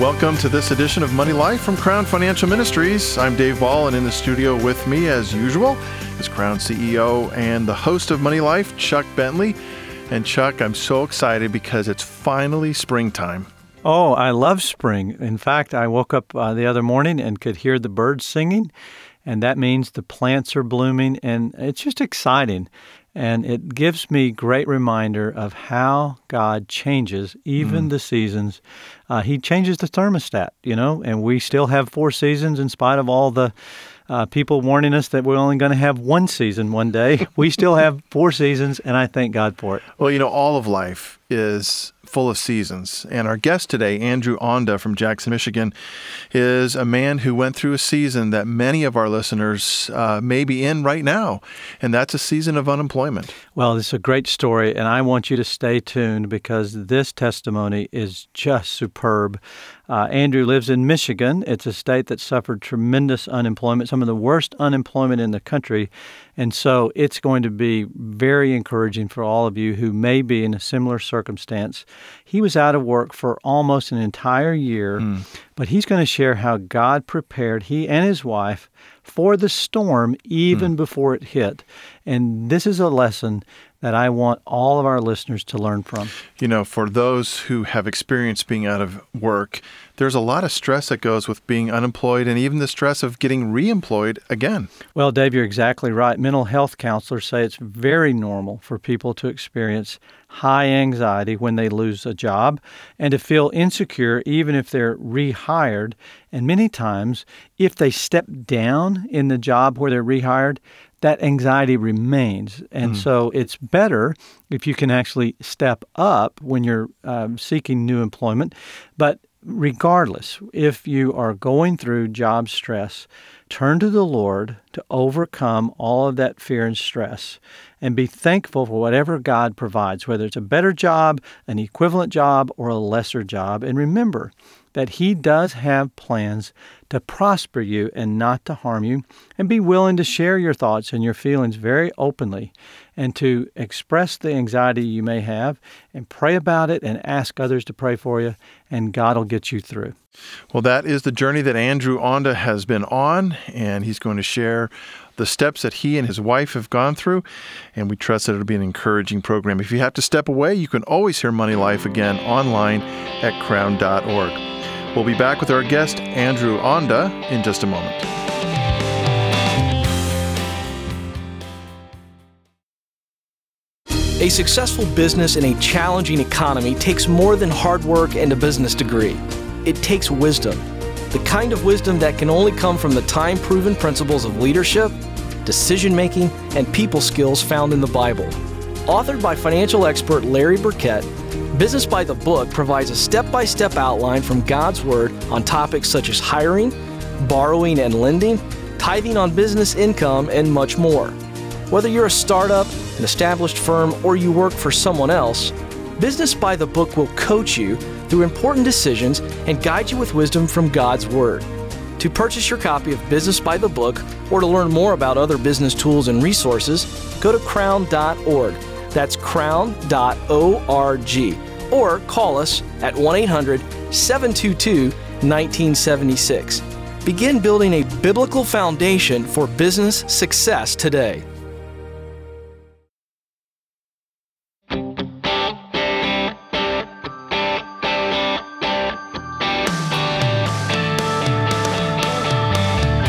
Welcome to this edition of Money Life from Crown Financial Ministries. I'm Dave Ball, and in the studio with me, as usual, is Crown CEO and the host of Money Life, Chuck Bentley. And Chuck, I'm so excited because it's finally springtime. Oh, I love spring. In fact, I woke up uh, the other morning and could hear the birds singing, and that means the plants are blooming, and it's just exciting. And it gives me great reminder of how God changes even mm. the seasons. Uh, he changes the thermostat, you know, and we still have four seasons in spite of all the uh, people warning us that we're only going to have one season one day. we still have four seasons, and I thank God for it. Well, you know, all of life is full of seasons. And our guest today, Andrew Onda from Jackson, Michigan, is a man who went through a season that many of our listeners uh, may be in right now, and that's a season of unemployment. Well, it's a great story, and I want you to stay tuned because this testimony is just superb. Uh, Andrew lives in Michigan. It's a state that suffered tremendous unemployment, some of the worst unemployment in the country. And so it's going to be very encouraging for all of you who may be in a similar circumstance. He was out of work for almost an entire year, mm. but he's going to share how God prepared he and his wife for the storm even mm. before it hit. And this is a lesson that I want all of our listeners to learn from. You know, for those who have experienced being out of work, there's a lot of stress that goes with being unemployed and even the stress of getting reemployed again. Well, Dave, you're exactly right. Mental health counselors say it's very normal for people to experience high anxiety when they lose a job and to feel insecure even if they're rehired. And many times, if they step down in the job where they're rehired, that anxiety remains. And mm. so it's better if you can actually step up when you're um, seeking new employment. But regardless, if you are going through job stress, turn to the Lord to overcome all of that fear and stress and be thankful for whatever God provides, whether it's a better job, an equivalent job, or a lesser job. And remember that He does have plans to prosper you and not to harm you, and be willing to share your thoughts and your feelings very openly and to express the anxiety you may have and pray about it and ask others to pray for you, and God will get you through. Well, that is the journey that Andrew Onda has been on, and he's going to share the steps that he and his wife have gone through, and we trust that it'll be an encouraging program. If you have to step away, you can always hear Money Life again online at crown.org. We'll be back with our guest, Andrew Onda, in just a moment. A successful business in a challenging economy takes more than hard work and a business degree. It takes wisdom the kind of wisdom that can only come from the time proven principles of leadership, decision making, and people skills found in the Bible. Authored by financial expert Larry Burkett, Business by the Book provides a step by step outline from God's Word on topics such as hiring, borrowing and lending, tithing on business income, and much more. Whether you're a startup, an established firm, or you work for someone else, Business by the Book will coach you through important decisions and guide you with wisdom from God's Word. To purchase your copy of Business by the Book or to learn more about other business tools and resources, go to crown.org. That's crown.org. Or call us at 1 800 722 1976. Begin building a biblical foundation for business success today.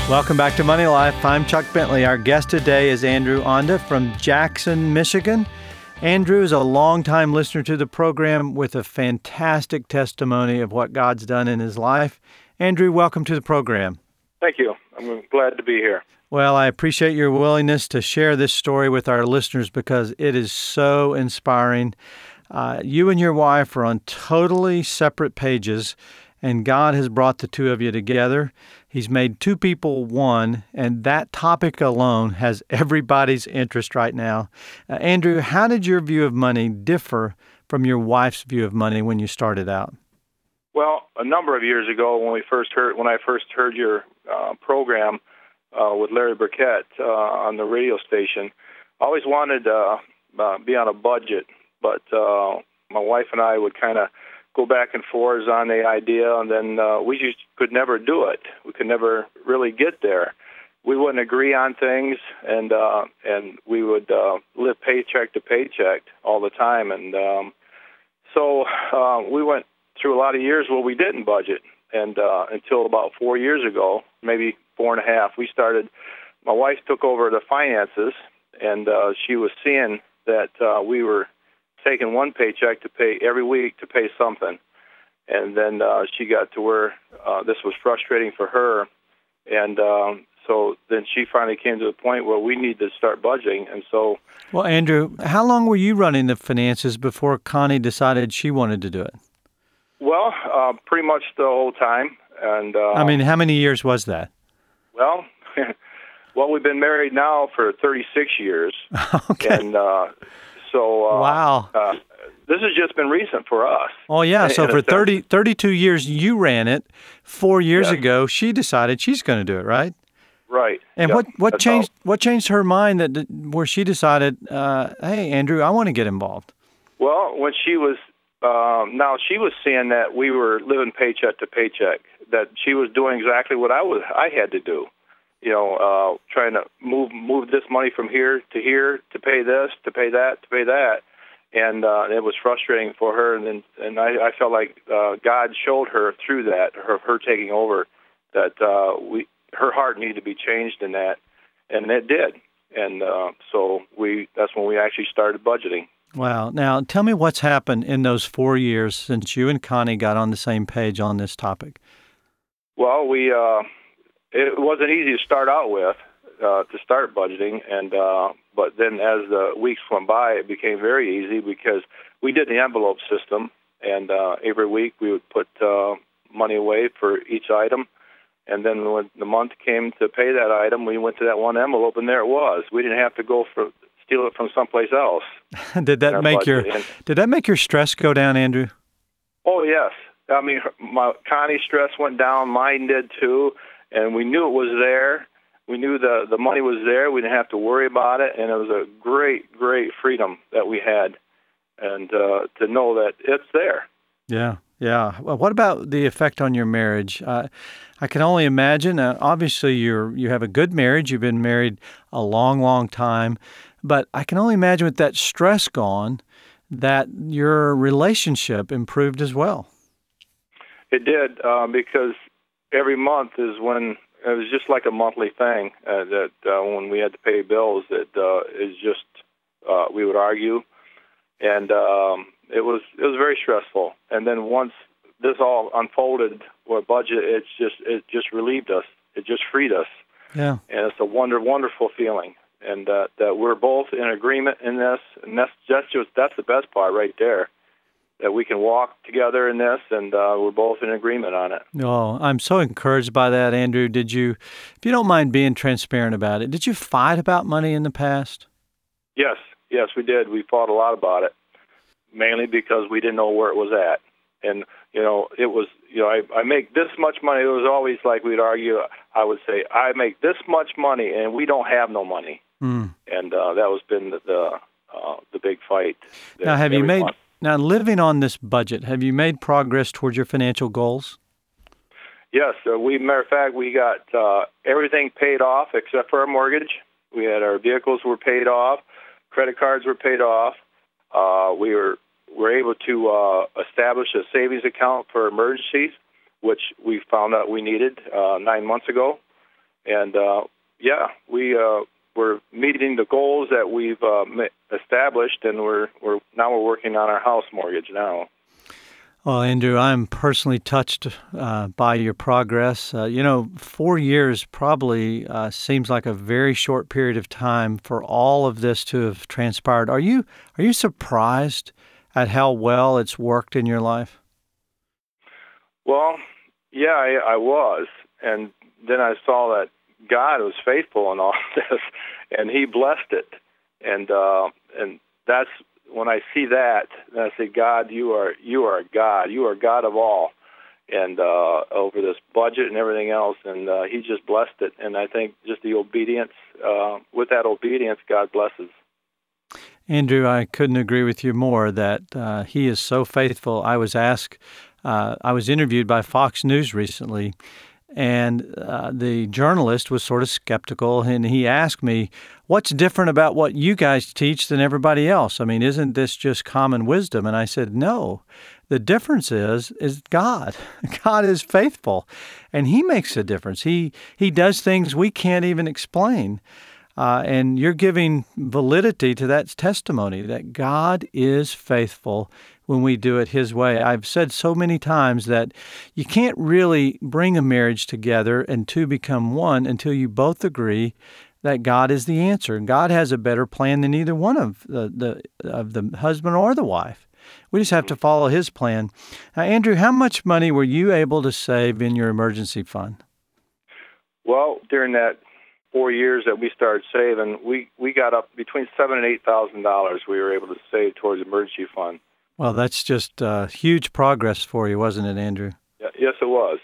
Welcome back to Money Life. I'm Chuck Bentley. Our guest today is Andrew Onda from Jackson, Michigan. Andrew is a longtime listener to the program with a fantastic testimony of what God's done in his life. Andrew, welcome to the program. Thank you. I'm glad to be here. Well, I appreciate your willingness to share this story with our listeners because it is so inspiring. Uh, you and your wife are on totally separate pages, and God has brought the two of you together. He's made two people one, and that topic alone has everybody's interest right now. Uh, Andrew, how did your view of money differ from your wife's view of money when you started out? Well, a number of years ago, when we first heard when I first heard your uh, program uh, with Larry Burkett uh, on the radio station, I always wanted to uh, be on a budget, but uh, my wife and I would kind of go back and forth on the idea, and then uh, we just could never do it. We could never really get there. We wouldn't agree on things, and uh, and we would uh, live paycheck to paycheck all the time, and um, so uh, we went through a lot of years where we didn't budget, and uh, until about four years ago, maybe four and a half, we started. My wife took over the finances, and uh, she was seeing that uh, we were taking one paycheck to pay every week to pay something, and then uh, she got to where uh, this was frustrating for her, and um, so then she finally came to the point where we need to start budgeting, and so. Well, Andrew, how long were you running the finances before Connie decided she wanted to do it? Well, uh, pretty much the whole time, and uh, I mean, how many years was that? Well, well, we've been married now for 36 years, okay. and uh, so uh, wow, uh, this has just been recent for us. Oh yeah, in- so in for sense. 30, 32 years you ran it. Four years ago, she decided she's going to do it, right? Right. And Yep, what what that's changed all. what changed her mind that where she decided, uh, hey Andrew, I want to get involved. Well, when she was um, now she was seeing that we were living paycheck to paycheck, that she was doing exactly what I was I had to do. You know, uh, trying to move move this money from here to here to pay this, to pay that, to pay that, and uh, it was frustrating for her. And then, and I, I felt like uh, God showed her through that, her her taking over, that uh, we her heart needed to be changed in that, and it did. And uh, so we that's when we actually started budgeting. Wow. Now tell me what's happened in those four years since you and Connie got on the same page on this topic. Well, we uh, it wasn't easy to start out with uh, to start budgeting, and uh, but then as the weeks went by, it became very easy because we did the envelope system, and uh, every week we would put uh, money away for each item, and then when the month came to pay that item, we went to that one envelope, and there it was. We didn't have to go for steal it from someplace else. did that make your. And- did that make your stress go down, Andrew? Oh yes, I mean my Connie's stress went down, mine did too, and we knew it was there. We knew the the money was there. We didn't have to worry about it, and it was a great, great freedom that we had, and uh, to know that it's there. Yeah, yeah. Well, what about the effect on your marriage? Uh, I can only imagine. Uh, obviously, you're you have a good marriage. You've been married a long, long time, but I can only imagine with that stress gone, that your relationship improved as well. It did uh, because every month is when it was just like a monthly thing uh, that uh, when we had to pay bills, it uh, is just uh, we would argue, and um, it was it was very stressful. And then once this all unfolded, or budget, it's just it just relieved us. It just freed us, Yeah. and it's a wonder wonderful feeling. And uh, that we're both in agreement in this, and that's that's just that's the best part right there. That we can walk together in this, and uh, we're both in agreement on it. Oh, I'm so encouraged by that, Andrew. Did you, if you don't mind being transparent about it, did you fight about money in the past? Yes, yes, we did. We fought a lot about it, mainly because we didn't know where it was at, and you know, it was you know, I, I make this much money. It was always like we'd argue. I would say I make this much money, and we don't have no money, Mm. and uh, that was been the the, uh, the big fight. Now, have you made month. Now living on this budget? Have you made progress towards your financial goals? Yes, uh, we matter of fact, we got uh, everything paid off except for our mortgage. We had our vehicles were paid off, credit cards were paid off. Uh, we were were able to uh, establish a savings account for emergencies, which we found out we needed uh, nine months ago. And uh, yeah, we uh, we're meeting the goals that we've uh, established, and we're we're now we're working on our house mortgage now. Well, Andrew, I'm personally touched uh, by your progress. Uh, you know, four years probably uh, seems like a very short period of time for all of this to have transpired. Are you are you surprised at how well it's worked in your life? Well, yeah, I, I was, and then I saw that God was faithful in all this, and He blessed it, and uh, and that's when I see that, then I say, God, you are you are God, you are God of all, and uh, over this budget and everything else, and uh, He just blessed it, and I think just the obedience, uh, with that obedience, God blesses. Andrew, I couldn't agree with you more that uh, he is so faithful. I was asked, uh, I was interviewed by Fox News recently, and uh, the journalist was sort of skeptical, and he asked me, What's different about what you guys teach than everybody else? I mean, isn't this just common wisdom? And I said, No. The difference is is God. God is faithful, and He makes a difference. He He does things we can't even explain. Uh, and you're giving validity to that testimony that God is faithful when we do it His way. I've said so many times that you can't really bring a marriage together and two become one until you both agree that God is the answer. And God has a better plan than either one of the, the of the husband or the wife. We just have to follow His plan. Now, Andrew, how much money were you able to save in your emergency fund? Well, during that four years that we started saving, we we got up between seven and eight thousand dollars. We were able to save towards emergency fund. Well, that's just uh, huge progress for you, wasn't it, Andrew? Yes, it was.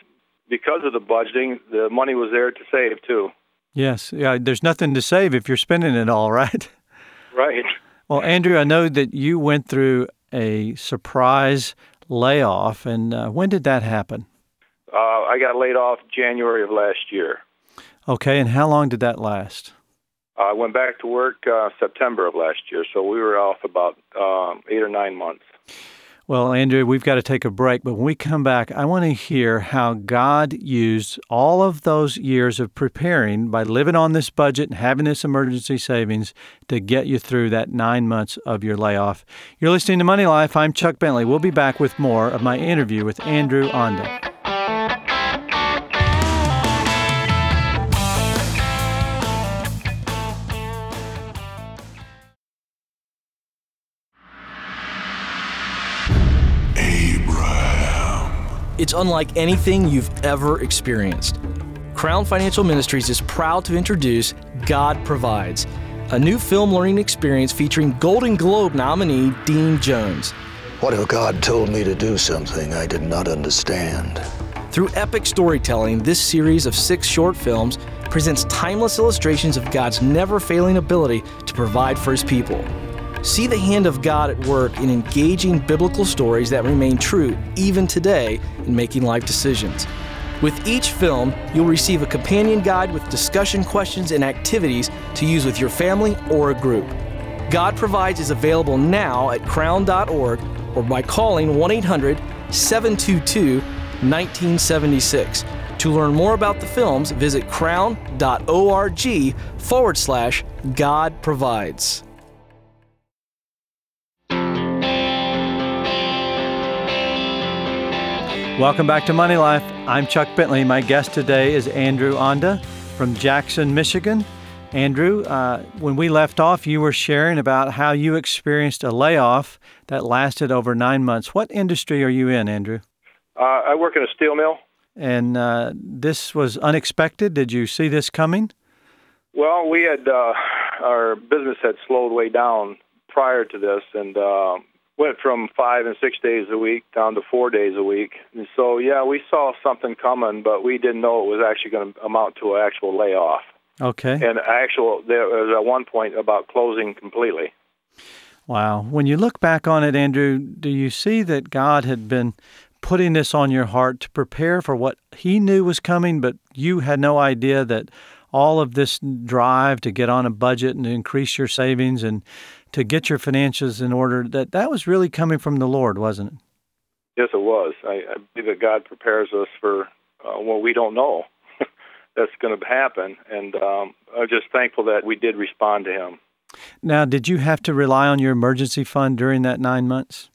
Because of the budgeting, the money was there to save too. Yes, yeah. There's nothing to save if you're spending it all, right? Right. Well, Andrew, I know that you went through a surprise layoff, and uh, when did that happen? Uh, I got laid off January of last year. Okay, and how long did that last? I went back to work uh, September of last year, so we were off about um, eight or nine months. Well, Andrew, we've got to take a break, but when we come back, I want to hear how God used all of those years of preparing by living on this budget and having this emergency savings to get you through that nine months of your layoff. You're listening to Money Life. I'm Chuck Bentley. We'll be back with more of my interview with Andrew Onda. It's unlike anything you've ever experienced. Crown Financial Ministries is proud to introduce God Provides, a new film learning experience featuring Golden Globe nominee Dean Jones. What if God told me to do something I did not understand? Through epic storytelling, this series of six short films presents timeless illustrations of God's never failing ability to provide for his people. See the hand of God at work in engaging biblical stories that remain true even today in making life decisions. With each film, you'll receive a companion guide with discussion questions and activities to use with your family or a group. God Provides is available now at crown.org or by calling 1 800 722 1976. To learn more about the films, visit crown.org forward slash God Provides. Welcome back to Money Life. I'm Chuck Bentley. My guest today is Andrew Onda from Jackson, Michigan. Andrew, uh, when we left off, you were sharing about how you experienced a layoff that lasted over nine months. What industry are you in, Andrew? Uh, I work in a steel mill. And uh, this was unexpected. Did you see this coming? Well, we had uh, our business had slowed way down prior to this, and uh, went from five and six days a week down to four days a week. And so, yeah, we saw something coming, but we didn't know it was actually going to amount to an actual layoff. Okay. And actual, there was at one point about closing completely. Wow. When you look back on it, Andrew, do you see that God had been putting this on your heart to prepare for what He knew was coming, but you had no idea that all of this drive to get on a budget and increase your savings and to get your finances in order that that was really coming from the Lord, wasn't it? Yes, it was. I, I believe that God prepares us for uh, what we don't know that's going to happen, and um, I'm just thankful that we did respond to Him. Now, did you have to rely on your emergency fund during that nine months?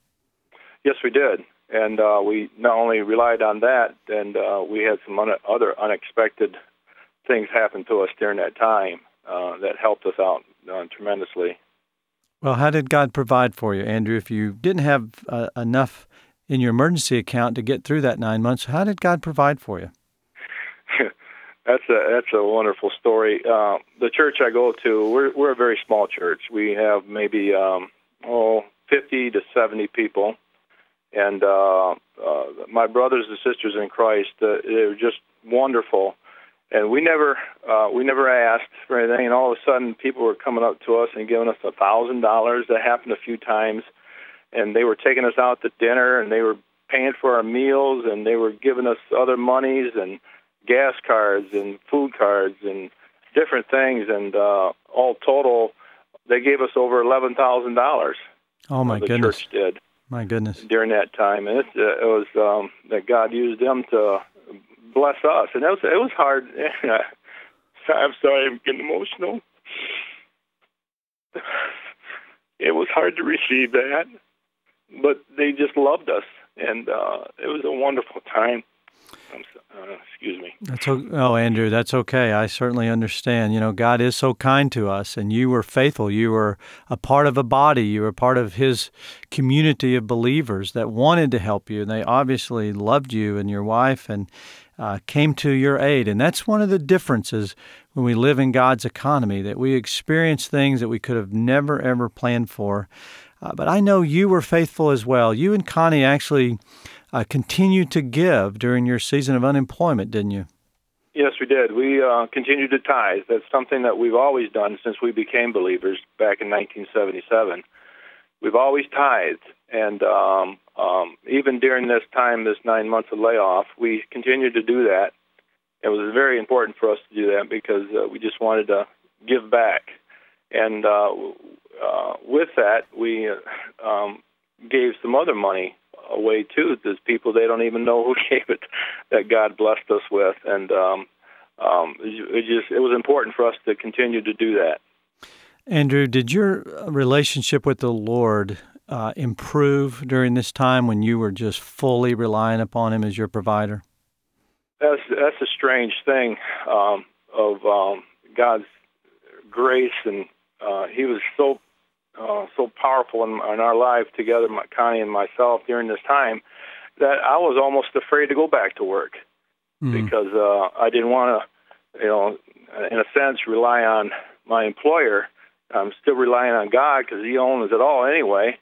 Yes, we did, and uh, we not only relied on that, and uh, we had some un- other unexpected things happen to us during that time uh, that helped us out uh, tremendously. Well, how did God provide for you, Andrew? If you didn't have uh, enough in your emergency account to get through that nine months, how did God provide for you? that's a that's a wonderful story. Uh, the church I go to, we're we're a very small church. We have maybe um, oh fifty to seventy people, and uh, uh, my brothers and sisters in Christ, uh, they're just wonderful. And we never uh, we never asked for anything. And all of a sudden, people were coming up to us and giving us a thousand dollars. That happened a few times, and they were taking us out to dinner, and they were paying for our meals, and they were giving us other monies and gas cards and food cards and different things. And uh, all total, they gave us over eleven thousand dollars. Oh my the goodness! Church did My goodness. during that time, and it, uh, it was um, that God used them to bless us, and that was it was hard. I'm sorry, I'm getting emotional. It was hard to receive that, but they just loved us, and uh, it was a wonderful time. Uh, excuse me. That's o- oh, Andrew, that's okay. I certainly understand. You know, God is so kind to us, and you were faithful. You were a part of a body. You were part of His community of believers that wanted to help you, and they obviously loved you and your wife, and uh, came to your aid. And that's one of the differences when we live in God's economy that we experience things that we could have never ever planned for. Uh, but I know you were faithful as well. You and Connie actually uh, continued to give during your season of unemployment, didn't you? Yes, we did. We uh, continued to tithe. That's something that we've always done since we became believers back in 1977. We've always tithed, and um, um, even during this time, this nine months of layoff, we continued to do that. It was very important for us to do that because uh, we just wanted to give back, and uh, uh, with that, we uh, um, gave some other money away too. There's people they don't even know who gave it that God blessed us with, and um, um, it just it was important for us to continue to do that. Andrew, did your relationship with the Lord uh, improve during this time when you were just fully relying upon Him as your provider? That's that's a strange thing um, of um, God's grace, and uh, He was so uh, so powerful in, in our life together, my, Connie and myself, during this time that I was almost afraid to go back to work Mm. because uh, I didn't want to, you know, in a sense, rely on my employer. I'm still relying on God because He owns it all anyway.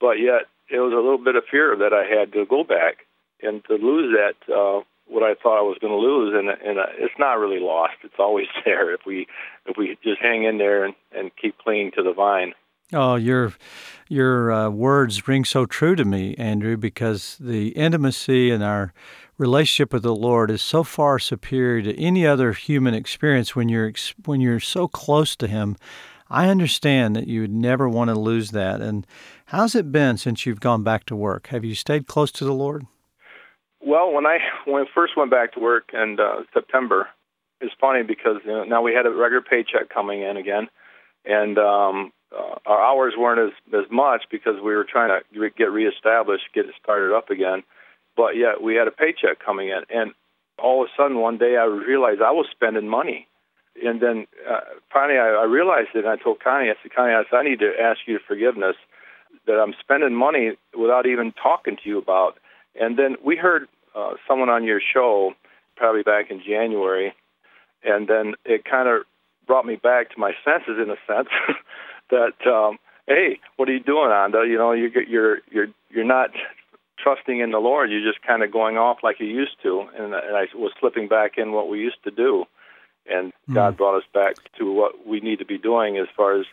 But yet, it was a little bit of fear that I had to go back and to lose that uh, what I thought I was going to lose, and and uh, it's not really lost. It's always there if we if we just hang in there and, and keep clinging to the vine. Oh, your your uh, words ring so true to me, Andrew, because the intimacy in our relationship with the Lord is so far superior to any other human experience. When you're when you're so close to Him, I understand that you would never want to lose that. And how's it been since you've gone back to work? Have you stayed close to the Lord? Well, when I when I first went back to work in uh, September, it's funny because you know, now we had a regular paycheck coming in again, and um, uh, our hours weren't as as much because we were trying to get reestablished, get it started up again. But yet we had a paycheck coming in, and all of a sudden one day I realized I was spending money, and then uh, finally I, I realized it. and I told Connie, I said, Connie, I said I need to ask you forgiveness that I'm spending money without even talking to you about. And then we heard uh, someone on your show, probably back in January, and then it kind of brought me back to my senses in a sense that um, hey, what are you doing, Anda? You know, you're you're you're you're not trusting in the Lord. You're just kind of going off like you used to, and, and I was slipping back in what we used to do, and Mm. God brought us back to what we need to be doing as far as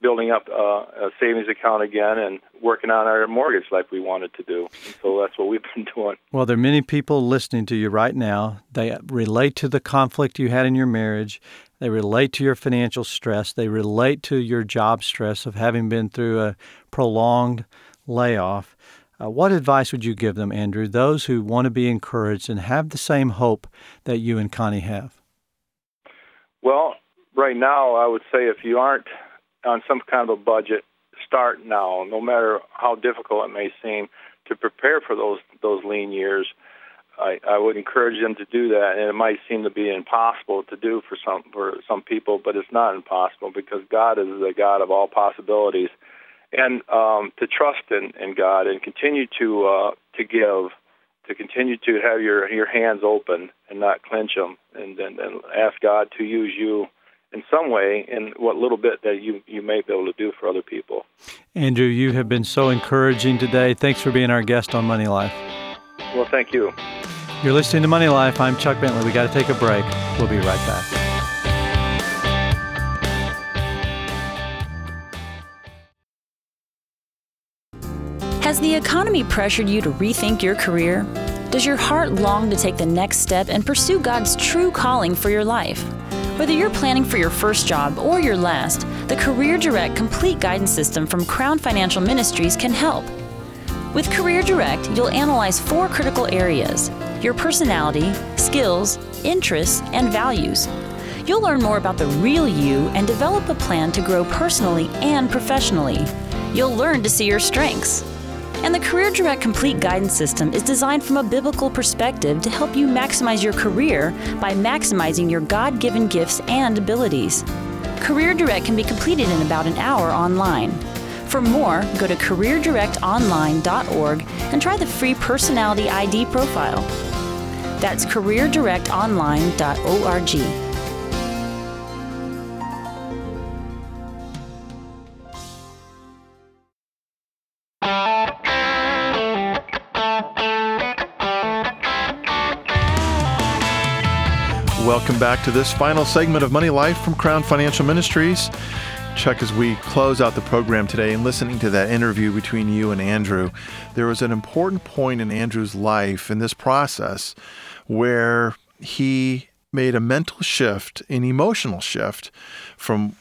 building up uh, a savings account again and working on our mortgage like we wanted to do. And so that's what we've been doing. Well, there are many people listening to you right now. They relate to the conflict you had in your marriage. They relate to your financial stress. They relate to your job stress of having been through a prolonged layoff. Uh, what advice would you give them, Andrew, those who want to be encouraged and have the same hope that you and Connie have? Well, right now, I would say if you aren't on some kind of a budget, start now, no matter how difficult it may seem, to prepare for those those lean years. I, I would encourage them to do that, and it might seem to be impossible to do for some for some people, but it's not impossible because God is the God of all possibilities, and um, to trust in, in God and continue to uh, to give, to continue to have your your hands open and not clench them, and, and and ask God to use you in some way in what little bit that you you may be able to do for other people. Andrew, you have been so encouraging today. Thanks for being our guest on Money Life. Well, thank you. You're listening to Money Life. I'm Chuck Bentley. We got to take a break. We'll be right back. Has the economy pressured you to rethink your career? Does your heart long to take the next step and pursue God's true calling for your life? Whether you're planning for your first job or your last, the Career Direct Complete Guidance System from Crown Financial Ministries can help. With Career Direct, you'll analyze four critical areas your personality, skills, interests, and values. You'll learn more about the real you and develop a plan to grow personally and professionally. You'll learn to see your strengths. And the Career Direct Complete Guidance System is designed from a biblical perspective to help you maximize your career by maximizing your God given gifts and abilities. Career Direct can be completed in about an hour online. For more, go to careerdirectonline.org and try the free personality ID profile. That's careerdirectonline.org. Welcome back to this final segment of Money Life from Crown Financial Ministries. Chuck, as we close out the program today and listening to that interview between you and Andrew, there was an important point in Andrew's life in this process where he made a mental shift, an emotional shift from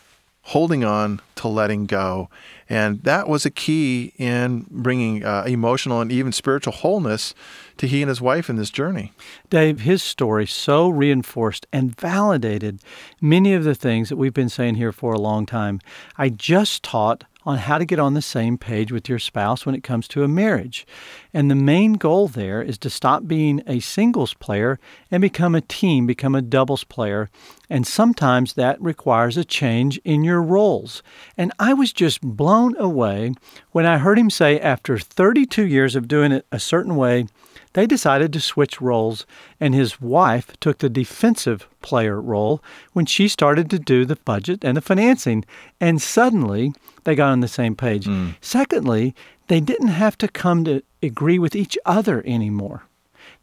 holding on to letting go. And that was a key in bringing uh, emotional and even spiritual wholeness to he and his wife in this journey. Dave, his story so reinforced and validated many of the things that we've been saying here for a long time. I just taught on how to get on the same page with your spouse when it comes to a marriage. And the main goal there is to stop being a singles player and become a team, become a doubles player. And sometimes that requires a change in your roles. And I was just blown away when I heard him say, after 32 years of doing it a certain way, they decided to switch roles, and his wife took the defensive player role when she started to do the budget and the financing. And suddenly, they got on the same page. Mm. Secondly, they didn't have to come to agree with each other anymore.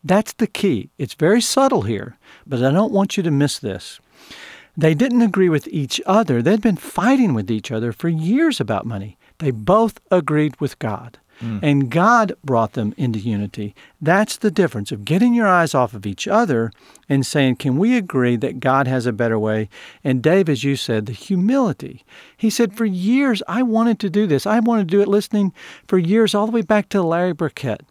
That's the key. It's very subtle here, but I don't want you to miss this. They didn't agree with each other. They'd been fighting with each other for years about money. They both agreed with God. Mm. And God brought them into unity. That's the difference of getting your eyes off of each other and saying, Can we agree that God has a better way? And Dave, as you said, the humility. He said, For years, I wanted to do this. I wanted to do it listening for years, all the way back to Larry Burkett.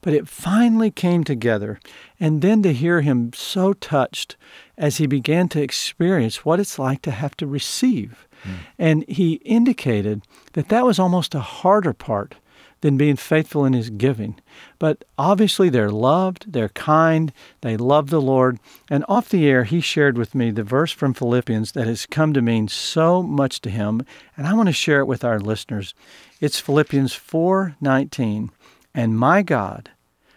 But it finally came together. And then to hear him so touched as he began to experience what it's like to have to receive. Mm. And he indicated that that was almost a harder part than being faithful in his giving. But obviously, they're loved, they're kind, they love the Lord. And off the air, he shared with me the verse from Philippians that has come to mean so much to him, and I want to share it with our listeners. It's Philippians 4:19, and my God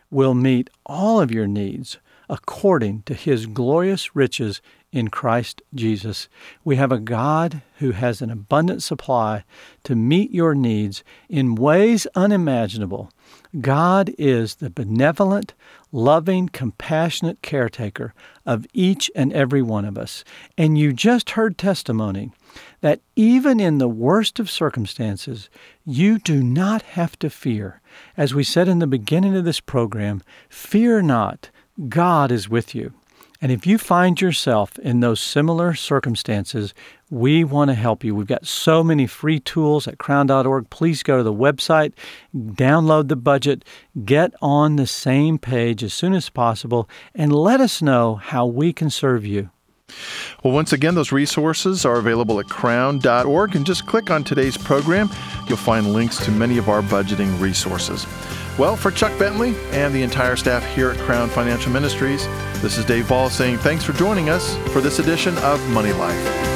will meet all of your needs according to his glorious riches in Christ Jesus. We have a God who has an abundant supply to meet your needs in ways unimaginable. God is the benevolent, loving, compassionate caretaker of each and every one of us. And you just heard testimony that even in the worst of circumstances, you do not have to fear. As we said in the beginning of this program, fear not, God is with you. And if you find yourself in those similar circumstances, we want to help you. We've got so many free tools at crown.org. Please go to the website, download the budget, get on the same page as soon as possible, and let us know how we can serve you. Well, once again, those resources are available at crown.org, and just click on today's program. You'll find links to many of our budgeting resources. Well, for Chuck Bentley and the entire staff here at Crown Financial Ministries, this is Dave Ball saying thanks for joining us for this edition of Money Life.